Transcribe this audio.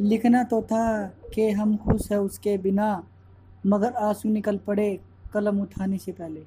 लिखना तो था कि हम खुश हैं उसके बिना, मगर आँसू निकल पड़े कलम उठाने से पहले।